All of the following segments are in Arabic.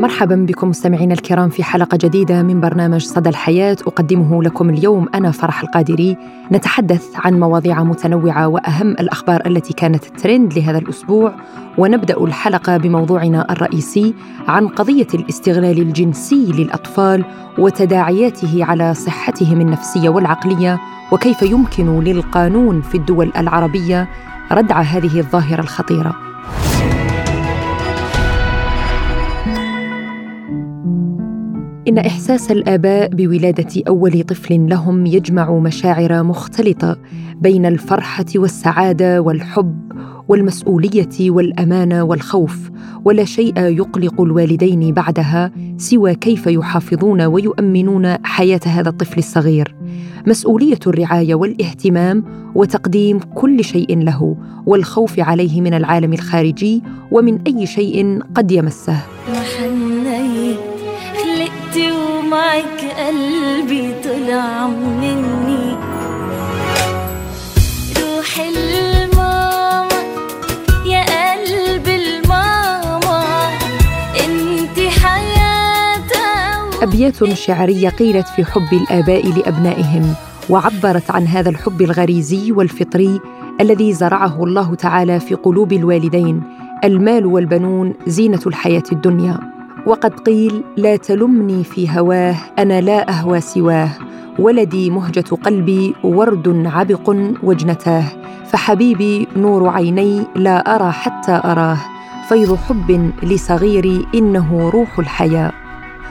مرحبا بكم مستمعينا الكرام في حلقة جديدة من برنامج صدى الحياة. أقدمه لكم اليوم أنا فرح القادري. نتحدث عن مواضيع متنوعة وأهم الأخبار التي كانت ترند لهذا الأسبوع ونبدأ الحلقة بموضوعنا الرئيسي عن قضية الاستغلال الجنسي للأطفال وتداعياته على صحتهم النفسية والعقلية وكيف يمكن للقانون في الدول العربية ردع هذه الظاهرة الخطيرة. إن إحساس الآباء بولادة أول طفل لهم يجمع مشاعر مختلطة بين الفرحة والسعادة والحب والمسؤولية والأمانة والخوف، ولا شيء يقلق الوالدين بعدها سوى كيف يحافظون ويؤمنون حياة هذا الطفل الصغير. مسؤولية الرعاية والاهتمام وتقديم كل شيء له والخوف عليه من العالم الخارجي ومن أي شيء قد يمسه. معك قلبي طلع مني. روح الماما يا قلب الماما انت حياتها أبيات شعرية قيلت في حب الآباء لأبنائهم وعبرت عن هذا الحب الغريزي والفطري الذي زرعه الله تعالى في قلوب الوالدين المال والبنون زينة الحياة الدنيا. وقد قيل لا تلمني في هواه أنا لا أهوى سواه. ولدي مهجة قلبي ورد عبق وجنتاه. فحبيبي نور عيني لا أرى حتى أراه. فيض حب لصغيري إنه روح الحياة.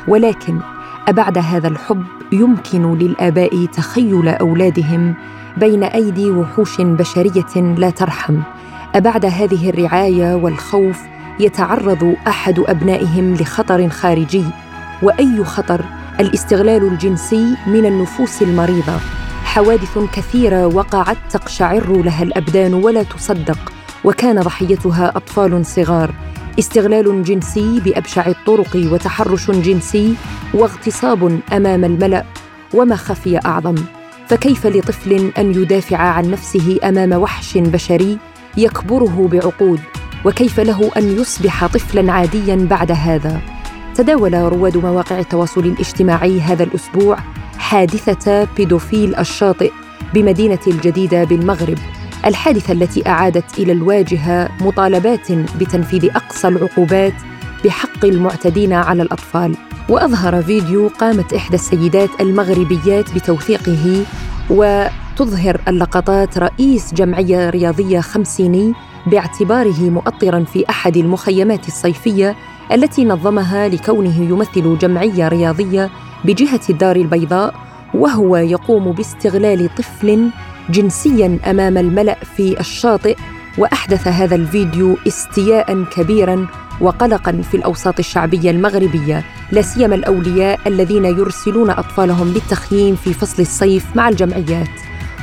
ولكن أبعد هذا الحب يمكن للآباء تخيل أولادهم بين أيدي وحوش بشرية لا ترحم. أبعد هذه الرعاية والخوف يتعرض أحد أبنائهم لخطر خارجي وأي خطر؟ الاستغلال الجنسي من النفوس المريضة. حوادث كثيرة وقعت تقشعر لها الأبدان ولا تصدق وكان ضحيتها أطفال صغار. استغلال جنسي بأبشع الطرق وتحرش جنسي واغتصاب أمام الملأ وما خفي أعظم؟ فكيف لطفل أن يدافع عن نفسه أمام وحش بشري يكبره بعقود؟ وكيف له أن يصبح طفلا عاديا بعد هذا. تداول رواد مواقع التواصل الاجتماعي هذا الأسبوع حادثة بيدوفيل الشاطئ بمدينة الجديدة بالمغرب الحادثة التي أعادت إلى الواجهة مطالبات بتنفيذ أقصى العقوبات بحق المعتدين على الأطفال. وأظهر فيديو قامت إحدى السيدات المغربيات بتوثيقه وتظهر اللقطات رئيس جمعية رياضية خمسيني باعتباره مؤطرا في أحد المخيمات الصيفية التي نظمها لكونه يمثل جمعية رياضية بجهة الدار البيضاء وهو يقوم باستغلال طفل جنسيا أمام الملأ في الشاطئ وأحدث هذا الفيديو استياء كبيرا وقلقا في الأوساط الشعبية المغربية. لا سيما الأولياء الذين يرسلون أطفالهم للتخييم في فصل الصيف مع الجمعيات.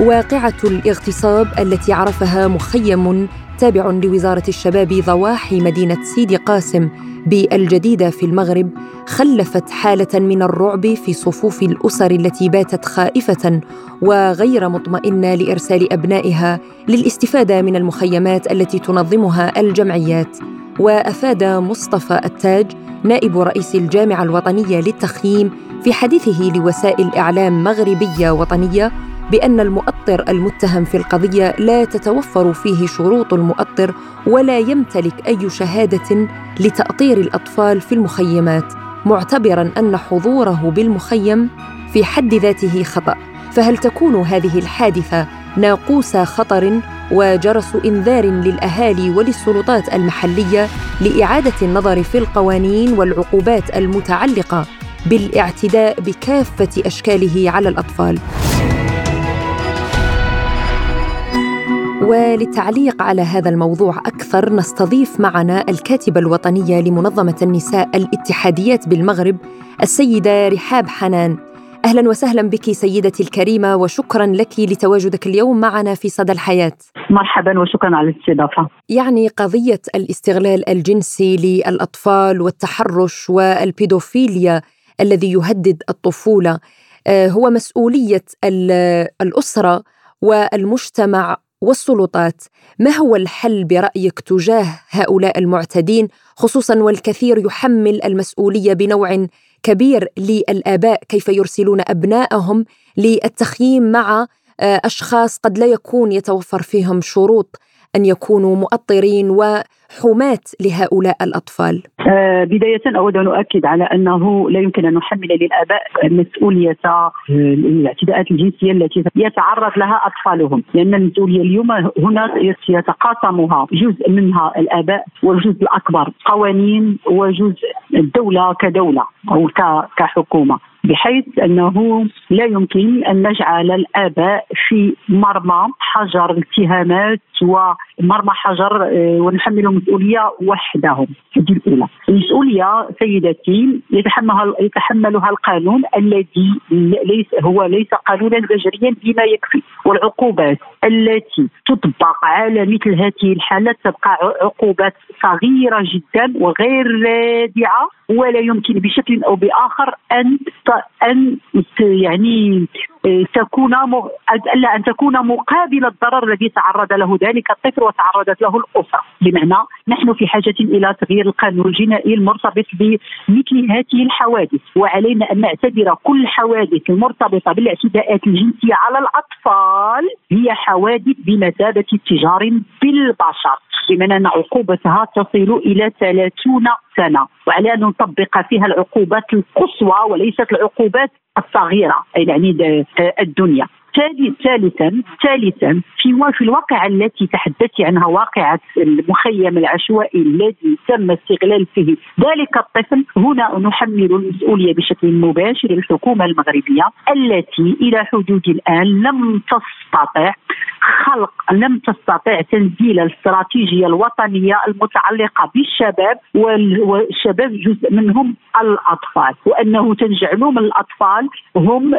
واقعة الاغتصاب التي عرفها مخيم تابع لوزارة الشباب ضواحي مدينة سيدي قاسم بالجديدة في المغرب خلفت حالة من الرعب في صفوف الأسر التي باتت خائفة وغير مطمئنة لإرسال أبنائها للاستفادة من المخيمات التي تنظمها الجمعيات. وأفاد مصطفى التاج نائب رئيس الجامعة الوطنية للتخييم في حديثه لوسائل إعلام مغربية وطنية بأن المؤطر المتهم في القضية لا تتوفر فيه شروط المؤطر ولا يمتلك أي شهادة لتأطير الأطفال في المخيمات معتبرا أن حضوره بالمخيم في حد ذاته خطأ. فهل تكون هذه الحادثة ناقوس خطر وجرس إنذار للأهالي وللسلطات المحلية لإعادة النظر في القوانين والعقوبات المتعلقة بالإعتداء بكافة أشكاله على الأطفال؟ وللتعليق على هذا الموضوع أكثر نستضيف معنا الكاتبة الوطنية لمنظمة النساء الاتحاديات بالمغرب السيدة رحاب حنان. أهلا وسهلا بك سيدتي الكريمة وشكرا لك لتواجدك اليوم معنا في صدى الحياة. مرحبا وشكرا على الاستضافة. يعني قضية الاستغلال الجنسي للأطفال والتحرش والبيدوفيليا الذي يهدد الطفولة آه، هو مسؤولية الأسرة والمجتمع والسلطات. ما هو الحل برأيك تجاه هؤلاء المعتدين خصوصا والكثير يحمل المسؤولية بنوع كبير للآباء كيف يرسلون ابنائهم للتخييم مع آه، أشخاص قد لا يكون يتوفر فيهم شروط أن يكونوا مؤطرين وحماة لهؤلاء الأطفال؟ آه بداية أود أن أؤكد على أنه لا يمكن أن نحمل للآباء مسؤولية الاعتداءات الجنسية التي يتعرض لها أطفالهم، لأن المسؤولية اليوم هنا يتقاسمها جزء منها الآباء والجزء الأكبر قوانين وجزء الدولة كدولة أو كحكومة. بحيث أنه لا يمكن أن نجعل الآباء في مرمى حجر الاتهامات ومرمى حجر آه، ونحملهم مسؤوليه وحدهم هذه الأولى. المسؤولية سيدتي يتحملها يتحملها القانون الذي ليس هو ليس قانونا بشريا بما يكفي والعقوبات التي تطبق على مثل هذه الحالات تبقى عقوبات صغيرة جدا وغير رادعة ولا يمكن بشكل أو بآخر أن أن يعني تكون الا أن تكون مقابل الضرر الذي تعرض له ذلك الطفل وتعرضت له الأسرة، بمعنى نحن في حاجة إلى تغيير القانون الجنائي المرتبط بمثل هذه الحوادث، وعلينا أن نعتبر كل الحوادث المرتبطه بالاعتداءات الجنسية على الأطفال هي حوادث بمثابة تجار بالبشر. بمعنى أن عقوبتها تصل إلى 30 سنة وعلى أن نطبق فيها العقوبات القصوى وليست العقوبات الصغيرة يعني الدنيا. ثالثا ثالثا في في الواقعة التي تحدثت عنها واقعة المخيم العشوائي الذي تم استغلال فيه ذلك الطفل هنا نحمل المسؤولية بشكل مباشر الحكومة المغربية التي إلى حدود الآن لم تستطع خلق لم تستطع تنزيل الاستراتيجية الوطنية المتعلقة بالشباب والشباب جزء منهم الأطفال وأنه تجعلهم الأطفال هم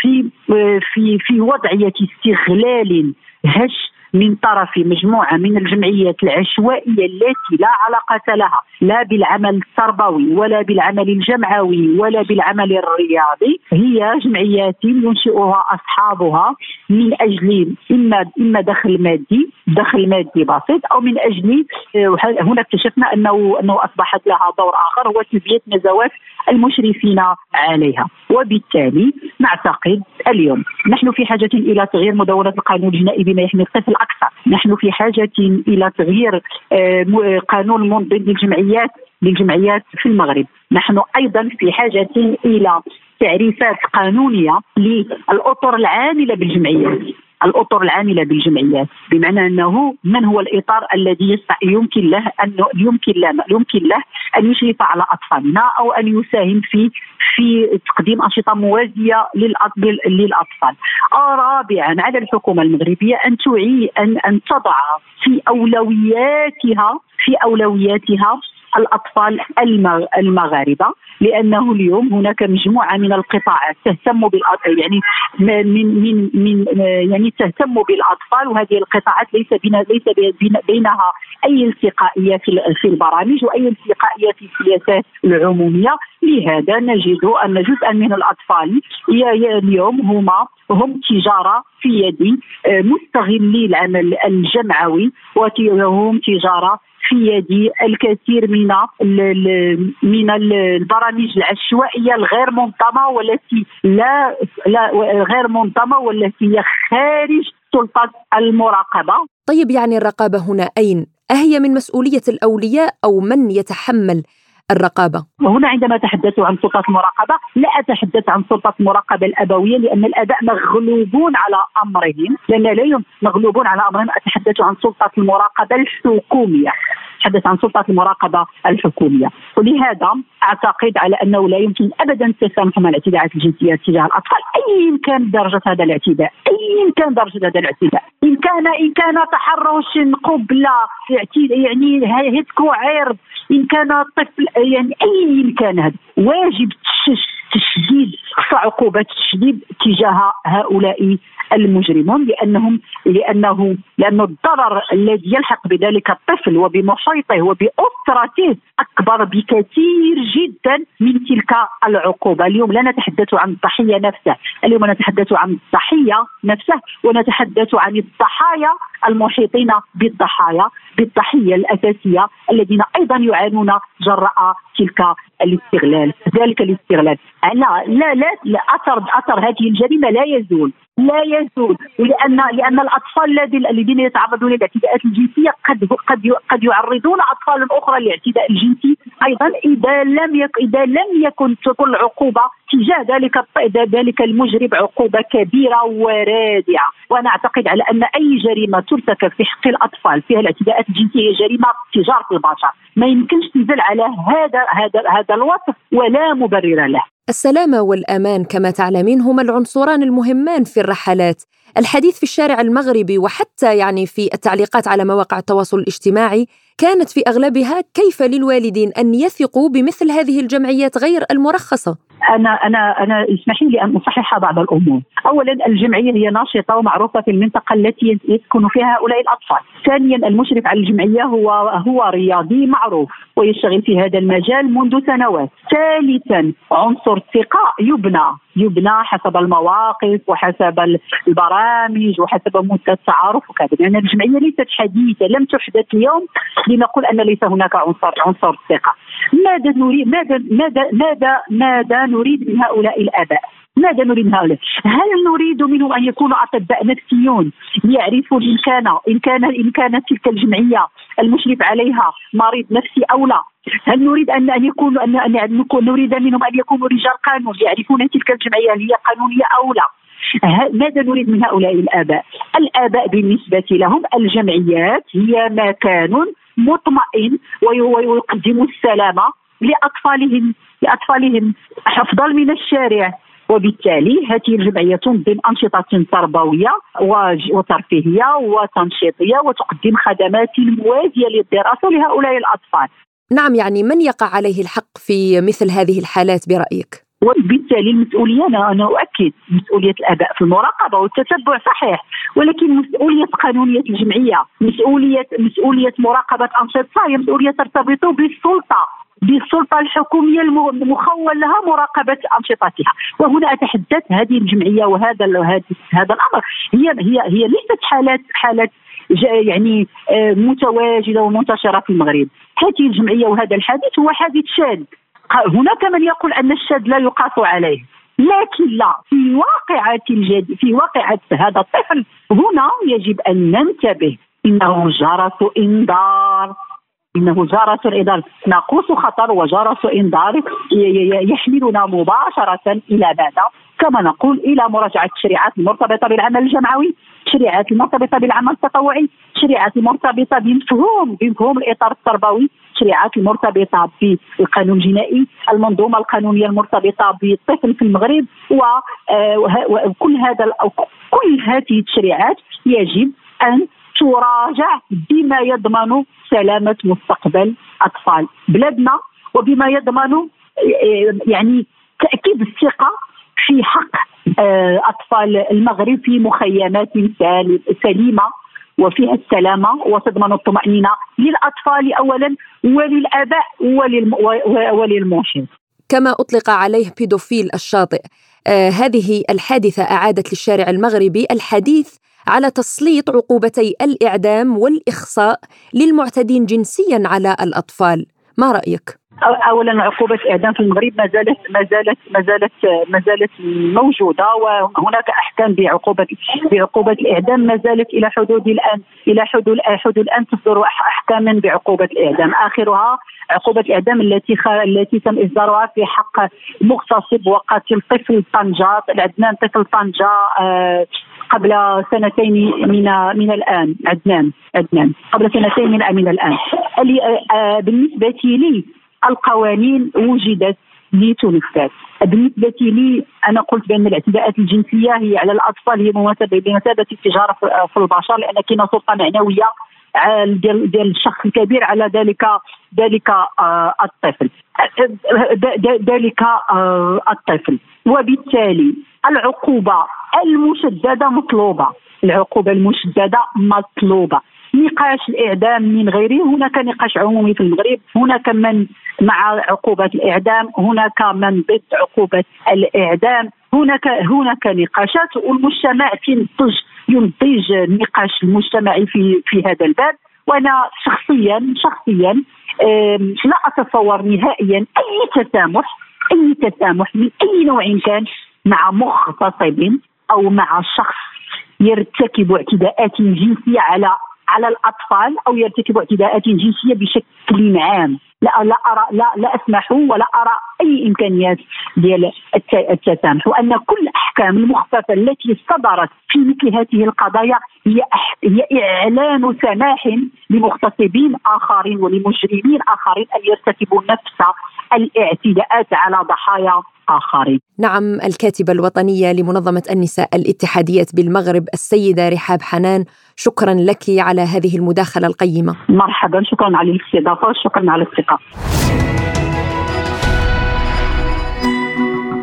في آه، في في وضعية استغلال هش من طرف مجموعة من الجمعيات العشوائية التي لا علاقة لها لا بالعمل التربوي ولا بالعمل الجمعوي ولا بالعمل الرياضي هي جمعيات ينشئها أصحابها من أجل إما إما دخل مادي دخل مادي بسيط أو من أجل آه، هنا اكتشفنا أنه أنه أصبحت لها دور آخر هو تلبيه نزوات المشرفين عليها. وبالتالي نعتقد اليوم نحن في حاجة إلى تغيير مدونة القانون الجنائي بما يحمي الطفل. أكثر. نحن في حاجة إلى تغيير آه، قانون منضد للجمعيات للجمعيات في المغرب. نحن أيضا في حاجة إلى تعريفات قانونية للأطر العاملة بالجمعيات. الأطر العاملة بالجمعيات بمعنى أنه من هو الإطار الذي يمكن له أن يمكن له يمكن له أن يشرف على أطفالنا أو أن يساهم في في تقديم أنشطة موازية للأطفال. رابعا على الحكومة المغربية أن توعي ان أن تضع في اولوياتها في أولوياتها الأطفال المغاربة لأنه اليوم هناك مجموعة من القطاعات تهتم يعني من من من يعني تهتم بالأطفال وهذه القطاعات ليس بين ليس بينها أي التقائية في البرامج وأي التقائية في السياسات العمومية. لهذا نجد أن جزءا من الأطفال اليوم هما هم تجارة في يد آه، مستغلي العمل الجمعوي وهم تجارة في يد الكثير من من البرامج العشوائية الغير منظمة والتي لا, لا غير منظمة والتي هي خارج سلطة المراقبة. طيب يعني الرقابة هنا أين؟ أهي من مسؤولية الأولياء أو من يتحمل الرقابة؟ وهنا عندما أتحدث عن سلطة المراقبة لا أتحدث عن سلطة المراقبة الأبوية لأن الاباء مغلوبون على أمرهم. لأن لا مغلوبون على أمرهم. أتحدث عن سلطة المراقبة الحكومية. اتحدث عن سلطة المراقبة الحكومية. ولهذا أعتقد على أنه لا يمكن ابدا التسامح مع الاعتداءات الجنسية تجاه الأطفال. ايا كان درجة هذا الاعتداء؟ ايا كان درجة هذا الاعتداء؟ إن كان إن كان تحرش قبل يعني هتك عرض إن كان طفل يعني ايا كان هذا؟ واجب تشديد عقوبات التشديد تجاه هؤلاء المجرمون لانهم لأنه لأن الضرر الذي يلحق بذلك الطفل وبمحيطه وبأسرته أكبر بكثير جدا من تلك العقوبة، اليوم لا نتحدث عن الضحيه نفسه، اليوم نتحدث عن الضحيه نفسه ونتحدث عن الضحايا المحيطين بالضحايا بالضحية الأساسية الذين أيضا يعانون جراء تلك الاستغلال. ذلك الاستغلال. لا لا لا اثر اثر هذه الجريمة لا يزول لا يزول ولأن لأن الأطفال الذين يتعرضون للاعتداءات الجنسية قد قد قد يعرضون اطفال أخرى للاعتداء الجنسي أيضا إذا لم يك إذا لم يكن تكون العقوبه تجاه ذلك ذلك المجرم عقوبة كبيرة ورادعه وأنا أعتقد على أن أي جريمة ترتكب في حق الأطفال فيها الاعتداءات الجنسية هي جريمة تجاره البشر ما يمكنش تنزل على هذا هذا هذا الوصف ولا مبرر له. السلامة والأمان كما تعلمين هما العنصران المهمان في الرحلات. الحديث في الشارع المغربي وحتى يعني في التعليقات على مواقع التواصل الاجتماعي كانت في أغلبها كيف للوالدين أن يثقوا بمثل هذه الجمعيات غير المرخصة أنا أنا أنا اسمحي لي أن أصحح بعض الأمور. اولا الجمعية هي ناشطة ومعروفة في المنطقة التي يسكن فيها هؤلاء الأطفال. ثانيا المشرف على الجمعية هو هو رياضي معروف ويشتغل في هذا المجال منذ سنوات. ثالثا عنصر الثقه يبنى يبنى حسب المواقف وحسب البرامج وحسب مده التعارف وكذا لأن يعني الجمعية ليست حديثة لم تحدث اليوم لنقول أن ليس هناك عنصر عنصر الثقه. ماذا نريد ماذا ماذا ماذا ماذا نريد من هؤلاء الآباء؟ ماذا نريد من هؤلاء؟ هل نريد منهم أن يكونوا أطباء نفسيون ليعرفوا إن كان إن كان إن كانت تلك الجمعية المشرف عليها مريض نفسي أو لا؟ هل نريد أن أن يكونوا أن نريد منهم أن يكونوا رجال قانون يعرفون تلك الجمعية هل هي قانونية أو لا؟ ماذا نريد من هؤلاء الآباء؟ الآباء بالنسبة لهم الجمعيات هي مكان مطمئن ويقدم السلامه لأطفالهم لأطفالهم أفضل من الشارع وبالتالي هذه الجمعية تنظم أنشطة تربوية وترفيهية وتنشيطية وتقدم خدمات موازية للدراسة لهؤلاء الأطفال. نعم يعني من يقع عليه الحق في مثل هذه الحالات برأيك؟ وبالتالي المسؤولية أنا أنا أؤكد مسؤولية الاباء في المراقبة والتتبع صحيح ولكن مسؤولية قانونية الجمعية مسؤوليه مسؤولية مراقبة انشطتها هي مسؤولية ترتبط بالسلطة بالسلطة الحكومية المخول لها مراقبة أنشطتها. وهنا أتحدث هذه الجمعية وهذا هذا الأمر. هي هي هي ليست حالات حالات يعني آه، متواجدة ومنتشرة في المغرب. هذه الجمعية وهذا الحادث هو حادث شاذ. هناك من يقول أن الشاذ لا يقاس عليه. لكن لا في واقعة الجد في واقعة هذا الطفل هنا يجب أن ننتبه. إنه جرس إنذار. إنه جرس الانذار ناقوس خطر وجرس إنذار. يحملنا مباشرة إلى ماذا؟ كما نقول إلى مراجعة التشريعات المرتبطه بالعمل الجمعوي، التشريعات المرتبطه بالعمل التطوعي، التشريعات المرتبطه بمفهوم بمفهوم الإطار التربوي، التشريعات المرتبطة بالقانون الجنائي، المنظومة القانونية المرتبطة بالطفل في المغرب وكل آه، هذا كل هذه التشريعات يجب أن تراجع بما يضمن سلامة مستقبل أطفال بلادنا وبما يضمن يعني تأكيد الثقة في حق آه، أطفال المغرب في مخيمات سليمة. وفيها السلامة وتضمن الطمانينه للأطفال اولا وللآباء وللمرشد كما أطلق عليه بيدوفيل الشاطئ آه هذه الحادثة أعادت للشارع المغربي الحديث على تسليط عقوبتي الإعدام والإخصاء للمعتدين جنسيا على الأطفال. ما رأيك اولا عقوبة الاعدام في المغرب ما زالت ما زالت ما زالت ما زالت موجودة وهناك أحكام بعقوبه بعقوبة الإعدام ما زالت إلى حدود الان إلى حدود حدود الآن تصدر احكاما بعقوبة الإعدام آخرها عقوبة الإعدام التي. التي تم إصدارها في حق مغتصب وقاتل طفل طنجة العدنان طفل طنجة آه قبل سنتين من من الآن عدنان عدنان. قبل سنتين من من الآن. آه، بالنسبة لي القوانين وجدت لتنفذ. بالنسبة لي أنا قلت بأن الاعتداءات الجنسية هي على الأطفال هي بمثابة التجارة في البشر لأن كاينة سلطة معنوية ديال ديال الشخص الكبير على ذلك ذلك آه الطفل. ذلك آه، الطفل. وبالتالي العقوبة المشددة مطلوبة. العقوبة المشددة مطلوبة. نقاش الإعدام من غيره. هناك نقاش عمومي في المغرب. هناك من مع عقوبة الإعدام. هناك من ضد عقوبة الإعدام. هناك هناك نقاشات والمجتمع تنتج ينتج النقاش المجتمعي في في هذا الباب. وأنا شخصيا شخصيا لا أتصور نهائيا أي تسامح أي تسامح من أي نوع كان مع مغتصب أو مع شخص يرتكب اعتداءات جنسية على على الأطفال أو يرتكب اعتداءات جنسية بشكل عام. لا لا ارى لا لا أسمح ولا أرى أي إمكانيات ديال التسامح وأن كل الاحكام المخففه التي صدرت في مثل هذه القضايا هي هي إعلان سماح لمغتصبين آخرين ولمجرمين آخرين أن يرتكبوا نفس الاعتداءات على ضحايا آخرين. نعم الكاتبة الوطنية لمنظمة النساء الاتحادية بالمغرب السيدة رحاب حنان شكرا لك على هذه المداخلة القيمة. مرحبا شكرا على الاستضافة شكرا على الثقة.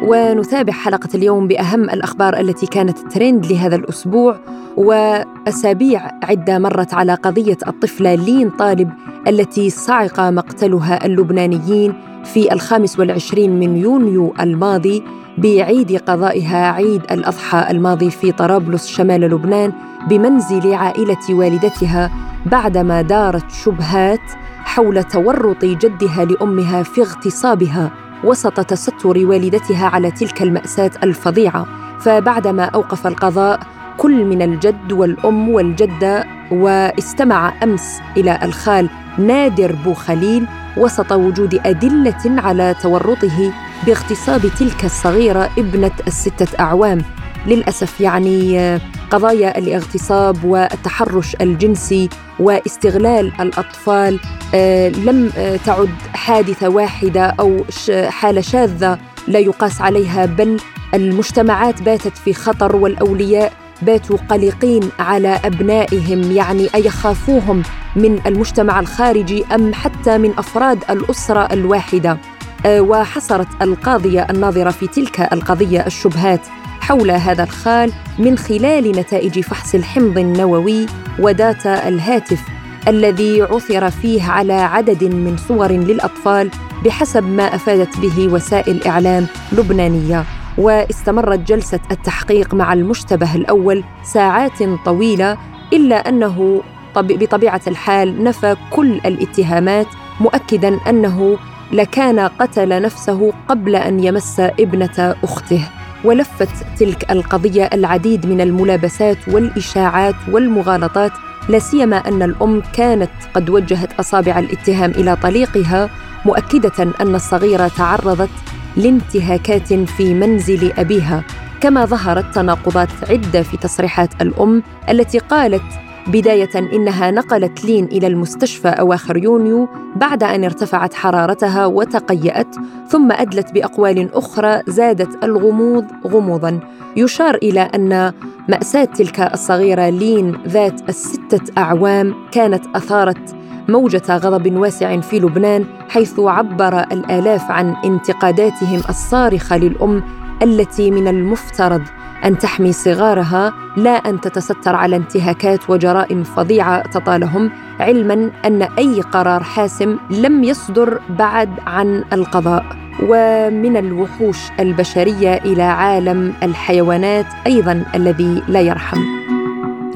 ونتابع حلقة اليوم بأهم الأخبار التي كانت ترند لهذا الأسبوع وأسابيع عدة مرت على قضية الطفلة لين طالب التي صعق مقتلها اللبنانيين في الخامس والعشرين من يونيو الماضي بعيد قضائها عيد الأضحى الماضي في طرابلس شمال لبنان بمنزل عائلة والدتها بعدما دارت شبهات حول تورط جدها لأمها في اغتصابها وسط تستر والدتها على تلك المأساة الفظيعة. فبعدما أوقف القضاء كل من الجد والأم والجدة واستمع أمس إلى ألخال نادر بوخليل وسط وجود أدلة على تورطه باغتصاب تلك الصغيرة ابنة الستة أعوام. للأسف يعني قضايا الاغتصاب والتحرش الجنسي واستغلال الأطفال آه، لم آه، تعد حادثة واحدة أو حالة شاذة لا يقاس عليها بل المجتمعات باتت في خطر والأولياء باتوا قلقين على أبنائهم يعني ايخافوهم من المجتمع الخارجي أم حتى من أفراد الأسرة الواحدة. آه، وحصرت القاضية الناظرة في تلك القضية الشبهات حول هذا الخال من خلال نتائج فحص الحمض النووي وداتا الهاتف الذي عثر فيه على عدد من صور للأطفال بحسب ما أفادت به وسائل إعلام لبنانية. واستمرت جلسة التحقيق مع المشتبه الأول ساعات طويلة إلا أنه بطبيعة الحال نفى كل الاتهامات مؤكدا أنه لكان قتل نفسه قبل أن يمس ابنة أخته. ولفت تلك القضية العديد من الملابسات والإشاعات والمغالطات لا سيما أن الأم كانت قد وجهت أصابع الاتهام إلى طليقها مؤكدة أن الصغيرة تعرضت لانتهاكات في منزل أبيها كما ظهرت تناقضات عدة في تصريحات الأم التي قالت بداية إنها نقلت لين إلى المستشفى أواخر يونيو بعد أن ارتفعت حرارتها وتقيأت ثم أدلت بأقوال أخرى زادت الغموض غموضا. يشار إلى أن مأساة تلك الصغيرة لين ذات الستة أعوام كانت أثارت موجة غضب واسع في لبنان حيث عبر الآلاف عن انتقاداتهم الصارخة للأم التي من المفترض أن تحمي صغارها لا أن تتستر على انتهاكات وجرائم فظيعة تطالهم علما أن أي قرار حاسم لم يصدر بعد عن القضاء. ومن الوحوش البشرية إلى عالم الحيوانات أيضا الذي لا يرحم.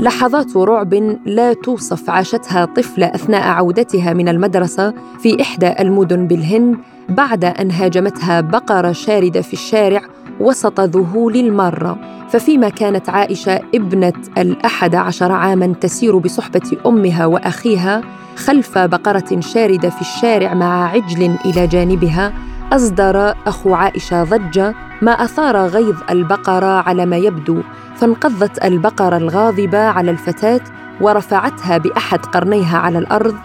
لحظات رعب لا توصف عاشتها طفله أثناء عودتها من المدرسة في إحدى المدن بالهند بعد أن هاجمتها بقرة شاردة في الشارع وسط ذهول المارة. ففيما كانت عائشة ابنة الأحد عشر عاماً تسير بصحبة أمها وأخيها خلف بقرة شاردة في الشارع مع عجل إلى جانبها أصدر أخو عائشة ضجة ما أثار غيظ البقرة على ما يبدو فانقضت البقرة الغاضبة على الفتاة ورفعتها بأحد قرنيها على الأرض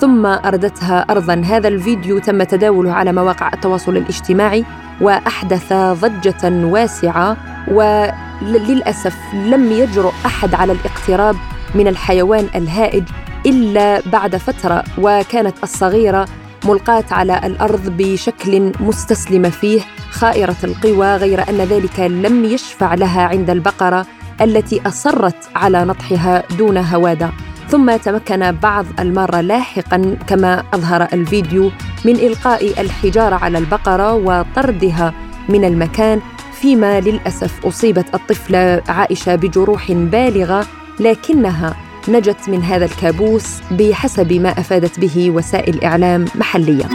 ثم أردتها أرضا. هذا الفيديو تم تداوله على مواقع التواصل الاجتماعي وأحدث ضجة واسعة وللأسف لم يجرؤ أحد على الاقتراب من الحيوان الهائج إلا بعد فترة وكانت الصغيرة ملقاة على الأرض بشكل مستسلمة فيه خائرة القوى غير أن ذلك لم يشفع لها عند البقرة التي أصرت على نطحها دون هوادة ثم تمكن بعض المارة لاحقا كما أظهر الفيديو من إلقاء الحجارة على البقرة وطردها من المكان فيما للأسف أصيبت الطفلة عائشة بجروح بالغة لكنها نجت من هذا الكابوس بحسب ما أفادت به وسائل إعلام محلية.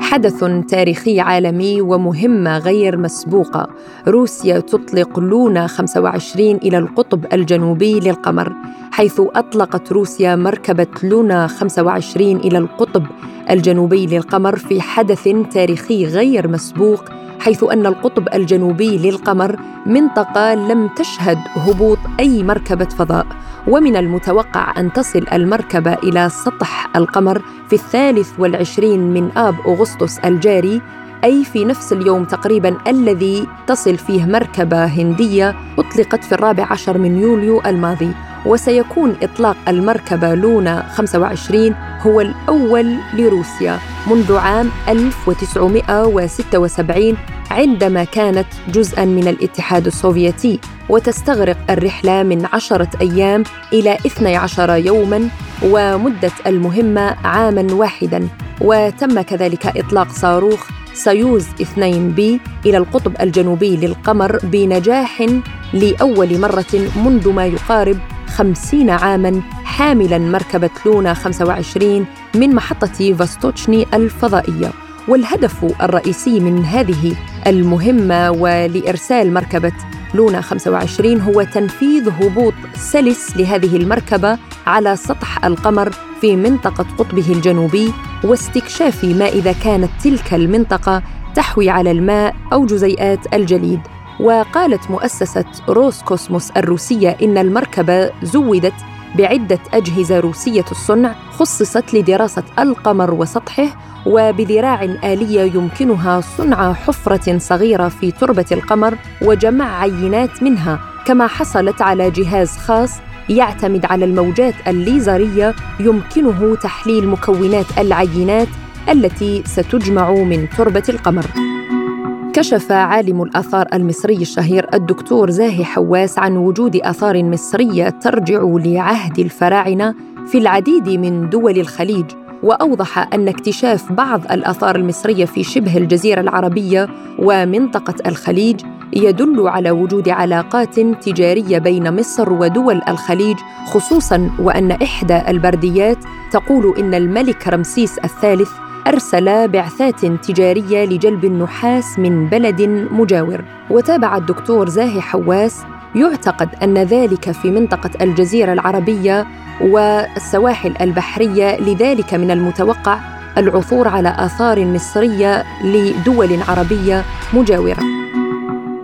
حدث تاريخي عالمي ومهمة غير مسبوقة روسيا تطلق لونا 25 إلى القطب الجنوبي للقمر حيث أطلقت روسيا مركبة لونا 25 إلى القطب الجنوبي للقمر في حدث تاريخي غير مسبوق حيث أن القطب الجنوبي للقمر منطقة لم تشهد هبوط أي مركبة فضاء ومن المتوقع أن تصل المركبة إلى سطح القمر في الثالث والعشرين من آب أغسطس الجاري أي في نفس اليوم تقريبا الذي تصل فيه مركبة هندية أطلقت في الرابع عشر من يوليو الماضي وسيكون إطلاق المركبة لونا 25 هو الأول لروسيا منذ عام 1976 عندما كانت جزءا من الاتحاد السوفيتي وتستغرق الرحلة من عشرة أيام إلى 12 يوما ومدة المهمة عاما واحدا وتم كذلك إطلاق صاروخ سويوز 2 بي إلى القطب الجنوبي للقمر بنجاح لأول مرة منذ ما يقارب خمسين عاماً حاملاً مركبة لونا 25 من محطة فوستوتشني الفضائية. والهدف الرئيسي من هذه المهمة ولإرسال مركبة لونا 25 هو تنفيذ هبوط سلس لهذه المركبة على سطح القمر في منطقة قطبه الجنوبي واستكشاف ما إذا كانت تلك المنطقة تحوي على الماء أو جزيئات الجليد. وقالت مؤسسة روس كوسموس الروسية إن المركبة زودت بعدة أجهزة روسية الصنع خصصت لدراسة القمر وسطحه وبذراع آلية يمكنها صنع حفرة صغيرة في تربة القمر وجمع عينات منها كما حصلت على جهاز خاص يعتمد على الموجات الليزرية يمكنه تحليل مكونات العينات التي ستجمع من تربة القمر. كشف عالم الآثار المصري الشهير الدكتور زاهي حواس عن وجود آثار مصرية ترجع لعهد الفراعنة في العديد من دول الخليج وأوضح أن اكتشاف بعض الآثار المصرية في شبه الجزيرة العربية ومنطقة الخليج يدل على وجود علاقات تجارية بين مصر ودول الخليج خصوصا وأن إحدى البرديات تقول إن الملك رمسيس الثالث أرسل بعثات تجارية لجلب النحاس من بلد مجاور. وتابع الدكتور زاهي حواس يعتقد أن ذلك في منطقة الجزيرة العربية والسواحل البحرية لذلك من المتوقع العثور على آثار مصرية لدول عربية مجاورة.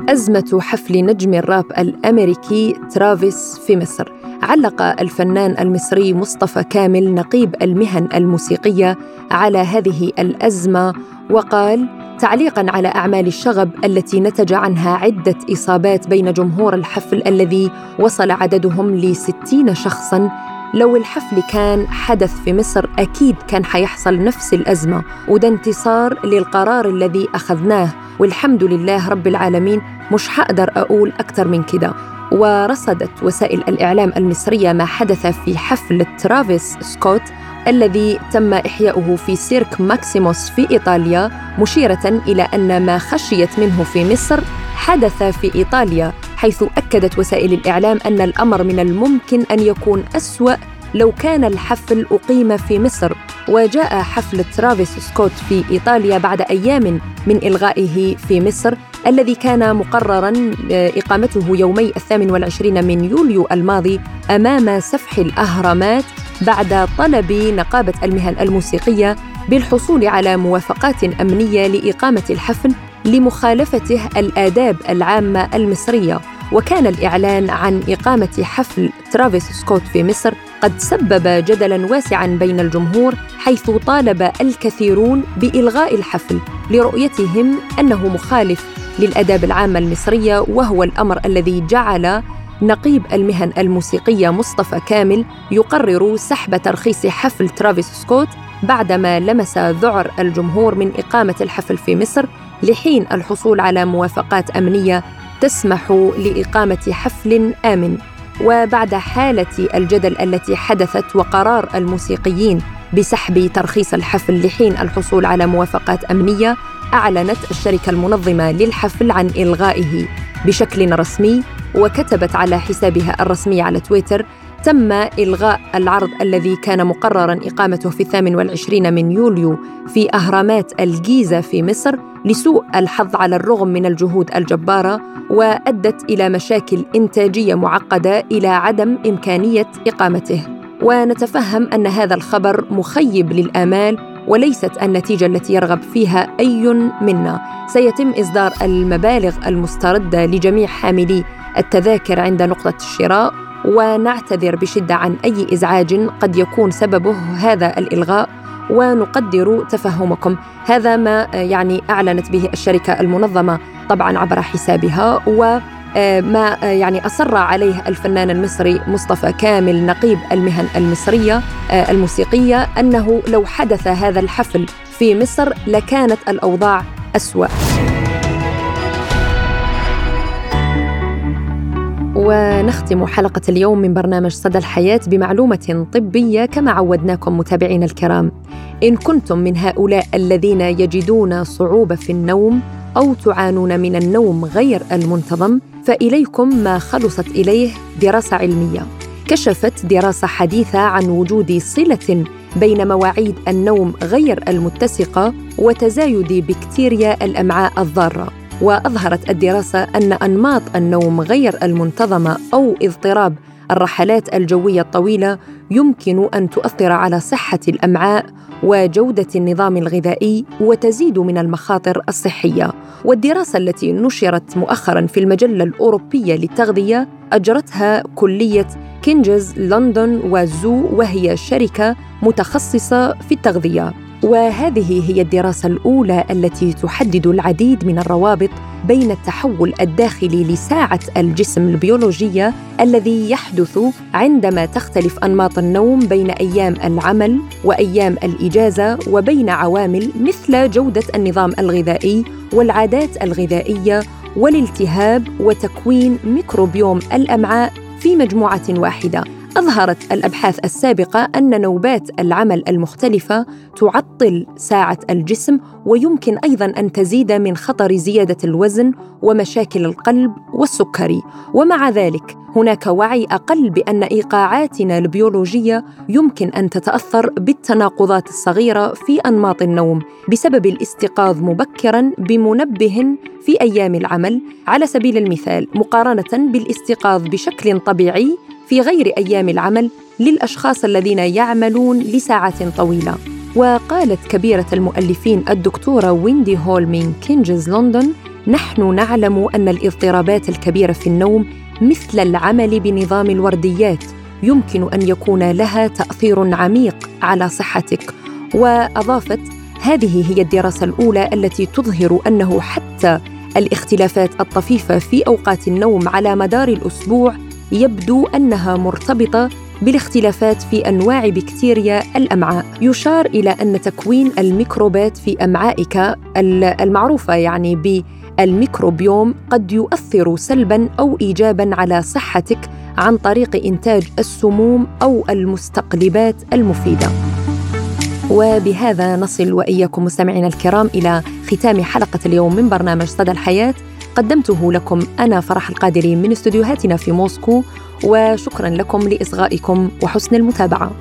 أزمة حفل نجم الراب الأمريكي ترافيس في مصر. علق الفنان المصري مصطفى كامل نقيب المهن الموسيقية على هذه الأزمة وقال تعليقا على أعمال الشغب التي نتج عنها عدة إصابات بين جمهور الحفل الذي وصل عددهم لستين شخصا. لو الحفل كان حدث في مصر أكيد كان حيحصل نفس الأزمة وده انتصار للقرار الذي أخذناه. والحمد لله رب العالمين مش حقدر أقول أكثر من كده. ورصدت وسائل الإعلام المصرية ما حدث في حفل ترافيس سكوت الذي تم إحياؤه في سيرك ماكسيموس في إيطاليا مشيرة إلى أن ما خشيت منه في مصر حدث في إيطاليا حيث أكدت وسائل الإعلام أن الأمر من الممكن أن يكون أسوأ لو كان الحفل أقيم في مصر. وجاء حفل ترافيس سكوت في إيطاليا بعد أيام من إلغائه في مصر الذي كان مقررا آه، إقامته يومي الثامن والعشرين من يوليو الماضي أمام سفح الأهرامات بعد طلب نقابة المهن الموسيقية بالحصول على موافقات أمنية لإقامة الحفل لمخالفته الآداب العامة المصرية. وكان الإعلان عن إقامة حفل ترافيس سكوت في مصر قد سبب جدلا واسعا بين الجمهور حيث طالب الكثيرون بإلغاء الحفل لرؤيتهم أنه مخالف للآداب العامة المصرية وهو الأمر الذي جعل نقيب المهن الموسيقية مصطفى كامل يقرر سحب ترخيص حفل ترافيس سكوت بعدما لمس ذعر الجمهور من إقامة الحفل في مصر لحين الحصول على موافقات أمنية تسمح لإقامة حفل آمن. وبعد حالة الجدل التي حدثت وقرار الموسيقيين بسحب ترخيص الحفل لحين الحصول على موافقات أمنية أعلنت الشركة المنظمة للحفل عن إلغائه بشكل رسمي وكتبت على حسابها الرسمي على تويتر تم إلغاء العرض الذي كان مقررا إقامته في الثامن والعشرين من يوليو في أهرامات الجيزة في مصر لسوء الحظ على الرغم من الجهود الجبارة وأدت إلى مشاكل إنتاجية معقدة إلى عدم إمكانية إقامته. ونتفهم أن هذا الخبر مخيب للآمال وليست النتيجة التي يرغب فيها أي منا. سيتم إصدار المبالغ المستردة لجميع حاملي التذاكر عند نقطة الشراء ونعتذر بشدة عن أي إزعاج قد يكون سببه هذا الإلغاء ونقدر تفهمكم. هذا ما يعني أعلنت به الشركة المنظمة طبعا عبر حسابها و ما يعني أصر عليه الفنان المصري مصطفى كامل نقيب المهن المصرية الموسيقية أنه لو حدث هذا الحفل في مصر لكانت الأوضاع أسوأ. ونختم حلقة اليوم من برنامج صدى الحياة بمعلومة طبية كما عودناكم متابعينا الكرام. إن كنتم من هؤلاء الذين يجدون صعوبة في النوم أو تعانون من النوم غير المنتظم فإليكم ما خلصت إليه دراسة علمية. كشفت دراسة حديثة عن وجود صلة بين مواعيد النوم غير المتسقة وتزايد بكتيريا الأمعاء الضارة. وأظهرت الدراسة أن أنماط النوم غير المنتظمة أو اضطراب. الرحلات الجوية الطويلة يمكن أن تؤثر على صحة الأمعاء وجودة النظام الغذائي وتزيد من المخاطر الصحية. والدراسة التي نشرت مؤخرا في المجلة الأوروبية للتغذية أجرتها كلية كينجز لندن وزو وهي شركة متخصصة في التغذية. وهذه هي الدراسة الأولى التي تحدد العديد من الروابط بين التحول الداخلي لساعة الجسم البيولوجية الذي يحدث عندما تختلف أنماط النوم بين أيام العمل وأيام الإجازة وبين عوامل مثل جودة النظام الغذائي والعادات الغذائية والالتهاب وتكوين ميكروبيوم الأمعاء في مجموعة واحدة. أظهرت الأبحاث السابقة أن نوبات العمل المختلفة تعطل ساعة الجسم ويمكن أيضاً أن تزيد من خطر زيادة الوزن ومشاكل القلب والسكري ومع ذلك هناك وعي أقل بأن إيقاعاتنا البيولوجية يمكن أن تتأثر بالتناقضات الصغيرة في أنماط النوم بسبب الاستيقاظ مبكراً بمنبه في أيام العمل. على سبيل المثال مقارنة بالاستيقاظ بشكل طبيعي في غير أيام العمل للأشخاص الذين يعملون لساعات طويلة. وقالت كبيرة المؤلفين الدكتورة ويندي هول من كينجز لندن نحن نعلم أن الاضطرابات الكبيرة في النوم مثل العمل بنظام الورديات يمكن أن يكون لها تأثير عميق على صحتك. وأضافت هذه هي الدراسة الأولى التي تظهر أنه حتى الاختلافات الطفيفة في أوقات النوم على مدار الأسبوع يبدو أنها مرتبطة بالاختلافات في أنواع بكتيريا الأمعاء. يشار إلى أن تكوين الميكروبات في أمعائك المعروفة يعني بالميكروبيوم قد يؤثر سلبا أو ايجابا على صحتك عن طريق إنتاج السموم أو المستقلبات المفيدة. وبهذا نصل وإياكم مستمعينا الكرام إلى ختام حلقة اليوم من برنامج صدى الحياة. قدمته لكم أنا فرح القادري من استديوهاتنا في موسكو وشكرا لكم لإصغائكم وحسن المتابعة.